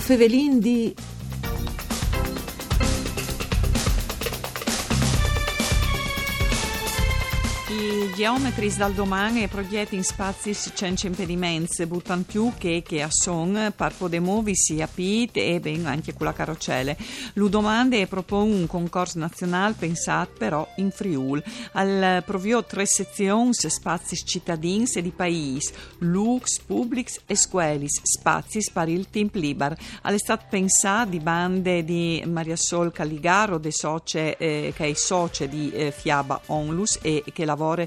Fevelin di I geometri dal domani e progetti in spazi senza impedimenti buttano più che, che a son per poter muoversi a pit e ben anche con la carrocelle. Lu domande e propone un concorso nazionale pensato però in Friul. Al provio tre sezioni spazi cittadini e di paesi, lux, publics e scuelis, spazi per il team liber. Stato pensato di bande di Maria Sol Calligaro, de socie, eh, che è socia di eh, Fiaba Onlus e che lavora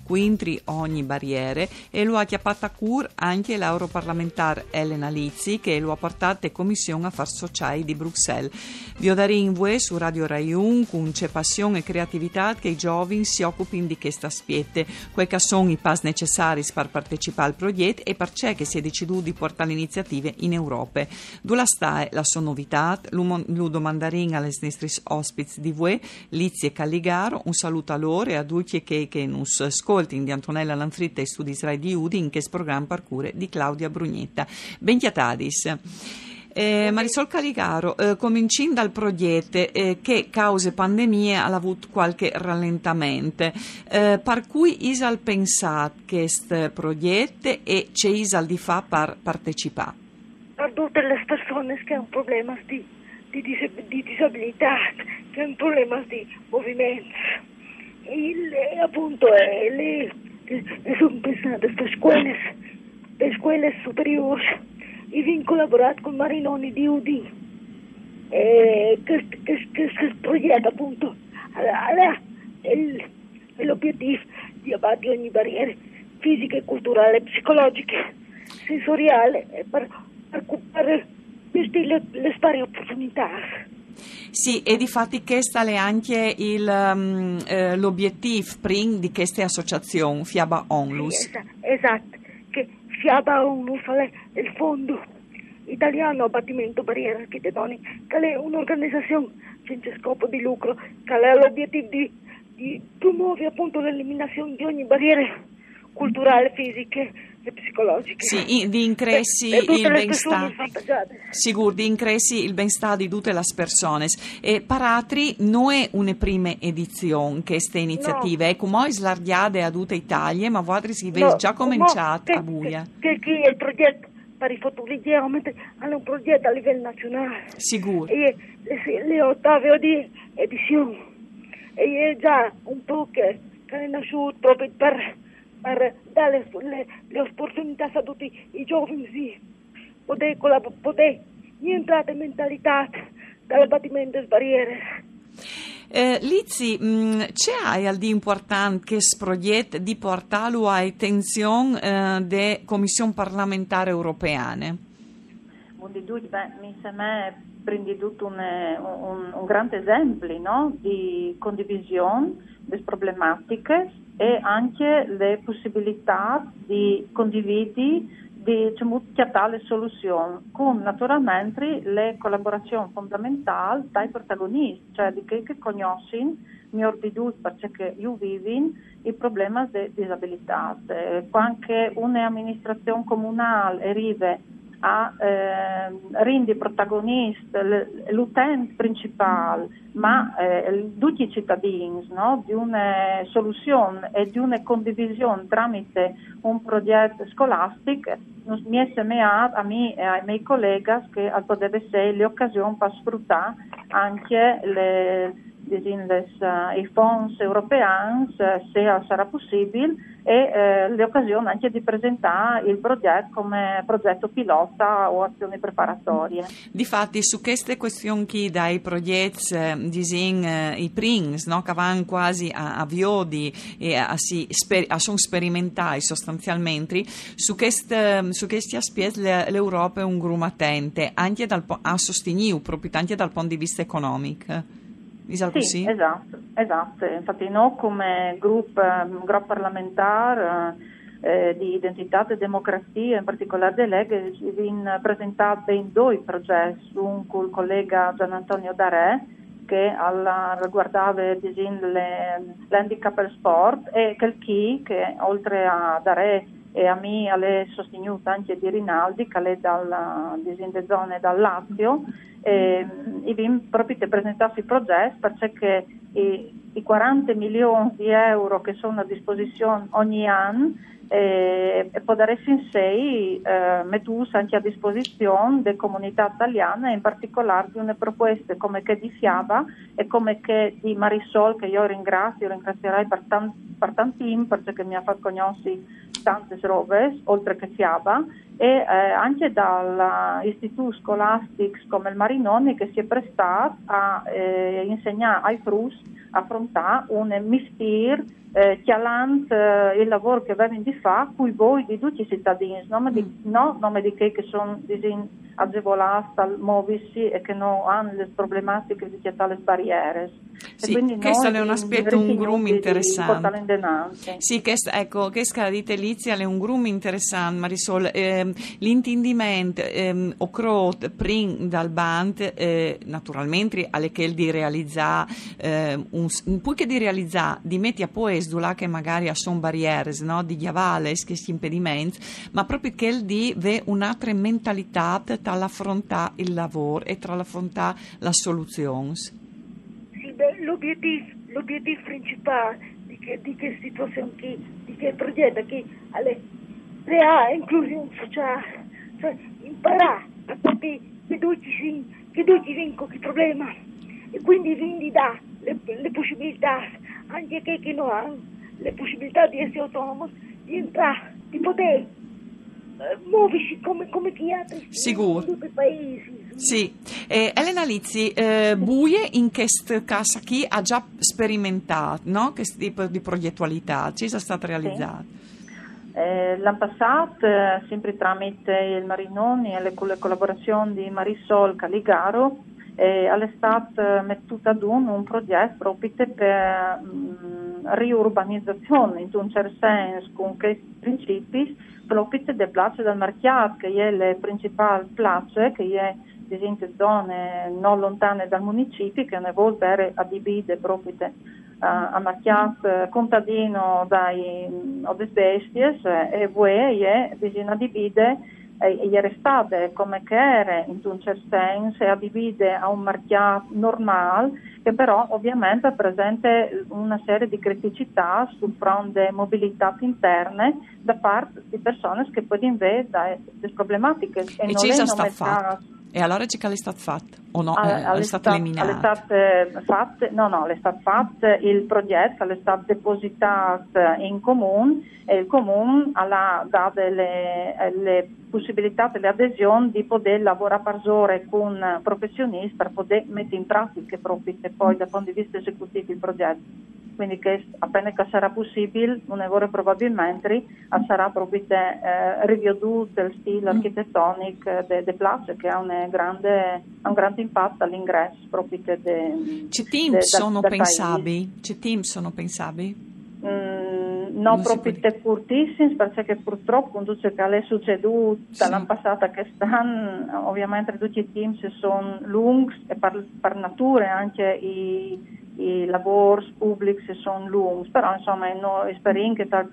quintri ogni barriere e lo ha chiappato a cur anche l'europarlamentare Elena Lizzi che lo ha portato in commissione affari sociali di Bruxelles. Vi ho su Radio Rai 1 con c'è passione e creatività che i giovani si occupino di questa spiette, quei che sono i pas necessari per partecipare al progetto e per c'è che si è deciso di portare le iniziative in Europa. Dove sta la sua novità? Lo domandarin alle nostre ospiti di voi, Lizzi e Calligaro, un saluto a loro e a tutti che, che Venus, Scolting di Antonella Lanfritta e Studi Israel di Udin, che è programma parcure di Claudia Brugnetta. Bentiatadis. Eh, Marisol Caligaro, eh, cominciando dal progetto eh, che cause pandemie ha avuto qualche rallentamento, eh, per cui Isal pensato che questo progetto e c'è Isal di fa per partecipare? Per tutte le persone che hanno problemi di, di, di disabilità, che hanno problemi di movimento appunto eh, le, le sono pensate queste scuole, le scuole superiori, e vi collaborato con Marinoni di UD. E questo, progetto appunto ha l'obiettivo di abbattere ogni barriera fisica, culturale, psicologica, sensoriale per, per, gestire le, le opportunità. Sì, e di fatti questo è anche il, um, eh, l'obiettivo prim di queste associazioni, Fiaba Onlus. Sì, esatto, che Fiaba Onlus è il fondo italiano abbattimento barriere architettoniche, che è un'organizzazione senza scopo di lucro, che ha l'obiettivo di, di promuovere appunto l'eliminazione di ogni barriera culturale, fisica psicologiche. Sì, di incressi il benestare. Sicuro, di incressi il benestare di tutte le persone. E per altri non è una prima edizione questa iniziativa, no. è come slargiate a tutta Italia, ma voi si no, già cominciato a Buia. Che, che, è il progetto per i futuri geometri hanno un progetto a livello nazionale. Sicuro. E le, le ottave di edizione. E è già un po' che, che è nasciuto per per dare le, le opportunità a tutti i giovani poter, poter rientrare in mentalità dall'abbattimento delle barriere. Eh, Lizzi, mh, mm, c'è al di importante che progetto di portare all'attenzione eh, delle commissioni parlamentari europeane? Beh, mi sembra prendi tutto un, un, un grande esempio no? di condivisione delle problematiche e anche le possibilità di condividere di diciamo, tale soluzione, con naturalmente le collaborazioni fondamentali dai protagonisti, cioè di chi che conoscono miglior di tutti perché io vivo il problema di disabilità. Anche un'amministrazione comunale arriva a eh, rende protagonista l'utente principale, ma eh, tutti i cittadini, no? di una soluzione e di una condivisione tramite un progetto scolastico, mi sembra a me e ai miei colleghi che potrebbe essere l'occasione per sfruttare anche le, les, i fondi europei, se sarà possibile, e eh, le occasioni anche di presentare il progetto come progetto pilota o azioni preparatorie. Difatti su queste questioni dai progetti eh, disin, eh, i PRINS no, che vanno quasi a, a viodi e a, si, sper, a sono sperimentati sostanzialmente su, questi aspetti l'Europa è un grumo attente anche dal, a sostenere proprio anche dal punto di vista economico. Sì, esatto, esatto. Infatti noi come gruppo, gruppo parlamentare eh, di identità e democrazia, in particolare delle Leghe, abbiamo presentato ben due progetti, un con il collega Gian Antonio Darè, che alla, riguardava l'handicap per sport e quel chi che oltre a dare e a me ha sostenuto anche di Rinaldi che è dalla zone dal Lazio e, e vi proprio te presentassi il progetto perché i, i 40 milioni di euro che sono a disposizione ogni anno e, e poter in sei eh, metus anche a disposizione delle comunità italiane in particolare di una proposte come che di Fiaba e come che di Marisol che io ringrazio, ringrazierai per, tan, per tanti perché mi ha fatto conoscere tante robe oltre che Fiaba e eh, anche dall'istituto scolastico come il Marinoni che si è prestato a eh, insegnare ai frus a affrontare un mistir eh, chialant eh, il lavoro che vengono di fare, cui voi di tutti i cittadini, nome di, mm. no nome di che, che sono agevolati al muoversi e che non hanno le problematiche di tale barriere. Sì, questo è un aspetto, un grum interessante. Sì, questo, ecco, questa dite Lizia è un grum interessante, Marisol. Eh, l'intendimento eh, ocrot prin dal band, eh, naturalmente, alle che di realizzare, eh, un, un che di realizzare, di metti a poes là che magari sono barriere, no? di chiavales, che si impedimenti, ma proprio che di ve un'altra mentalità tra l'affrontare il lavoro e tra l'affrontare la soluzione. Sì, l'obiettivo, l'obiettivo principale di, che, di questa situazione, qui, di che progetto, che è creare inclusione sociale, cioè imparare a capire che tutti vincono il problema e quindi quindi dà le, le possibilità anche che, che non hanno le possibilità di essere autonomi, di entrare, di poter eh, muoversi come, come chi altri Sicuro. in tutti i paesi. Sì, eh, Elena Lizzi, eh, Buie in questa casa chi ha già sperimentato no? questo tipo di progettualità, ci è stato realizzato? Sì. Eh, l'anno passato, eh, sempre tramite il Marinoni e le, le collaborazioni di Marisol Caligaro, eh, all'estate mettuto ad un, un progetto proprio per um, riurbanizzazione in un certo senso con questi principi proprio del Place del Marchiat che è il principale place che è in zone non lontane dal municipio che ne vuol dire adibite proprio a Marchiat contadino dai od bestie e voi è bisogna dividere e gli arrestati come che era in un certo senso e adibite a un mercato normale che però ovviamente presenta una serie di criticità sul fronte mobilità interne da parte di persone che poi invece delle problematiche e, e non è sta fatto e allora c'è che è stato fatto o no? All, è stato eliminato? È fatte, no, no, è stato fatto il progetto, è stato depositato in comune e il comune ha dato le, le possibilità delle adesioni di poter lavorare per ore con professionisti per poter mettere in pratica proprio poi dal punto di vista esecutivo il progetto quindi che appena che sarà possibile, un lavoro probabilmente sarà proprio eh, riveduto il stile mm. architettonico de, de place che ha, grande, ha, un grande impatto all'ingresso proprio de, Ci team sono pensabili? Ci team sono pensabili? Mm, non, non proprio curtissimi perché purtroppo conduce che è succeduto sì. l'anno passato che stanno ovviamente tutti i team sono lunghi e per, per natura anche i i lavori pubblici sono lunghi, però insomma noi speriamo che tra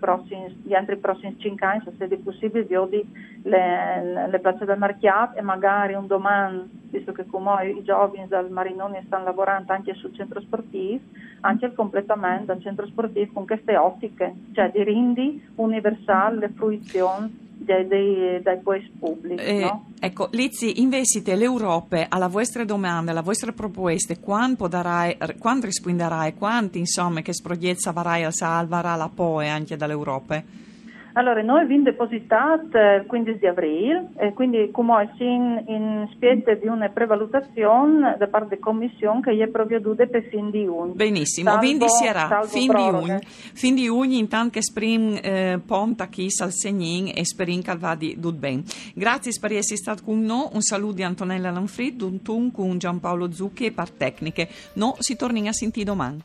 gli altri prossimi cinque anni se sia possibile di le, le piazze del Marchiato e magari un domani, visto che come i giovani del Marinoni stanno lavorando anche sul centro sportivo, anche il completamento del centro sportivo con queste ottiche, cioè di rindi universale le fruizioni dei, dei, dai paesi pubblici. Eh, no? Ecco, Lizzi, investite l'Europa alla vostra domanda, alla vostra proposta, quanto, darai, quanto risponderai, quanti insomma che sprogliezza varai a salvare la POE anche dall'Europa? Allora, noi abbiamo depositato il 15 di aprile e quindi come in, in spiete di una prevalutazione da parte della Commissione che è provveduta per fin di giugno. Benissimo, salvo, quindi sarà fin di giugno. Fin di giugno intanto che sprim eh, ponta chi sal segnin e sperin che va di tutto bene. Grazie per essere stato con noi, un saluto di Antonella Lanfrid, un tun con Giampaolo Zucchi e par tecniche. No, si torna a sentire domani.